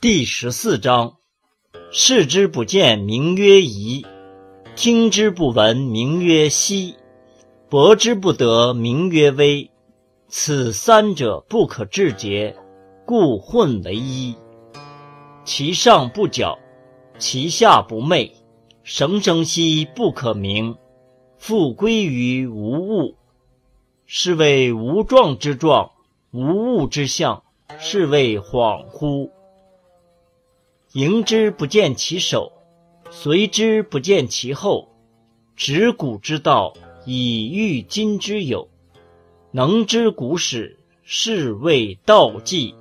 第十四章：视之不见，名曰夷；听之不闻，名曰希；博之不得，名曰微。此三者不可致诘，故混为一。其上不矫，其下不昧，生生兮不可名，复归于无物。是谓无状之状，无物之象，是谓恍惚。迎之不见其首，随之不见其后。执古之道，以御今之有。能知古始，是谓道纪。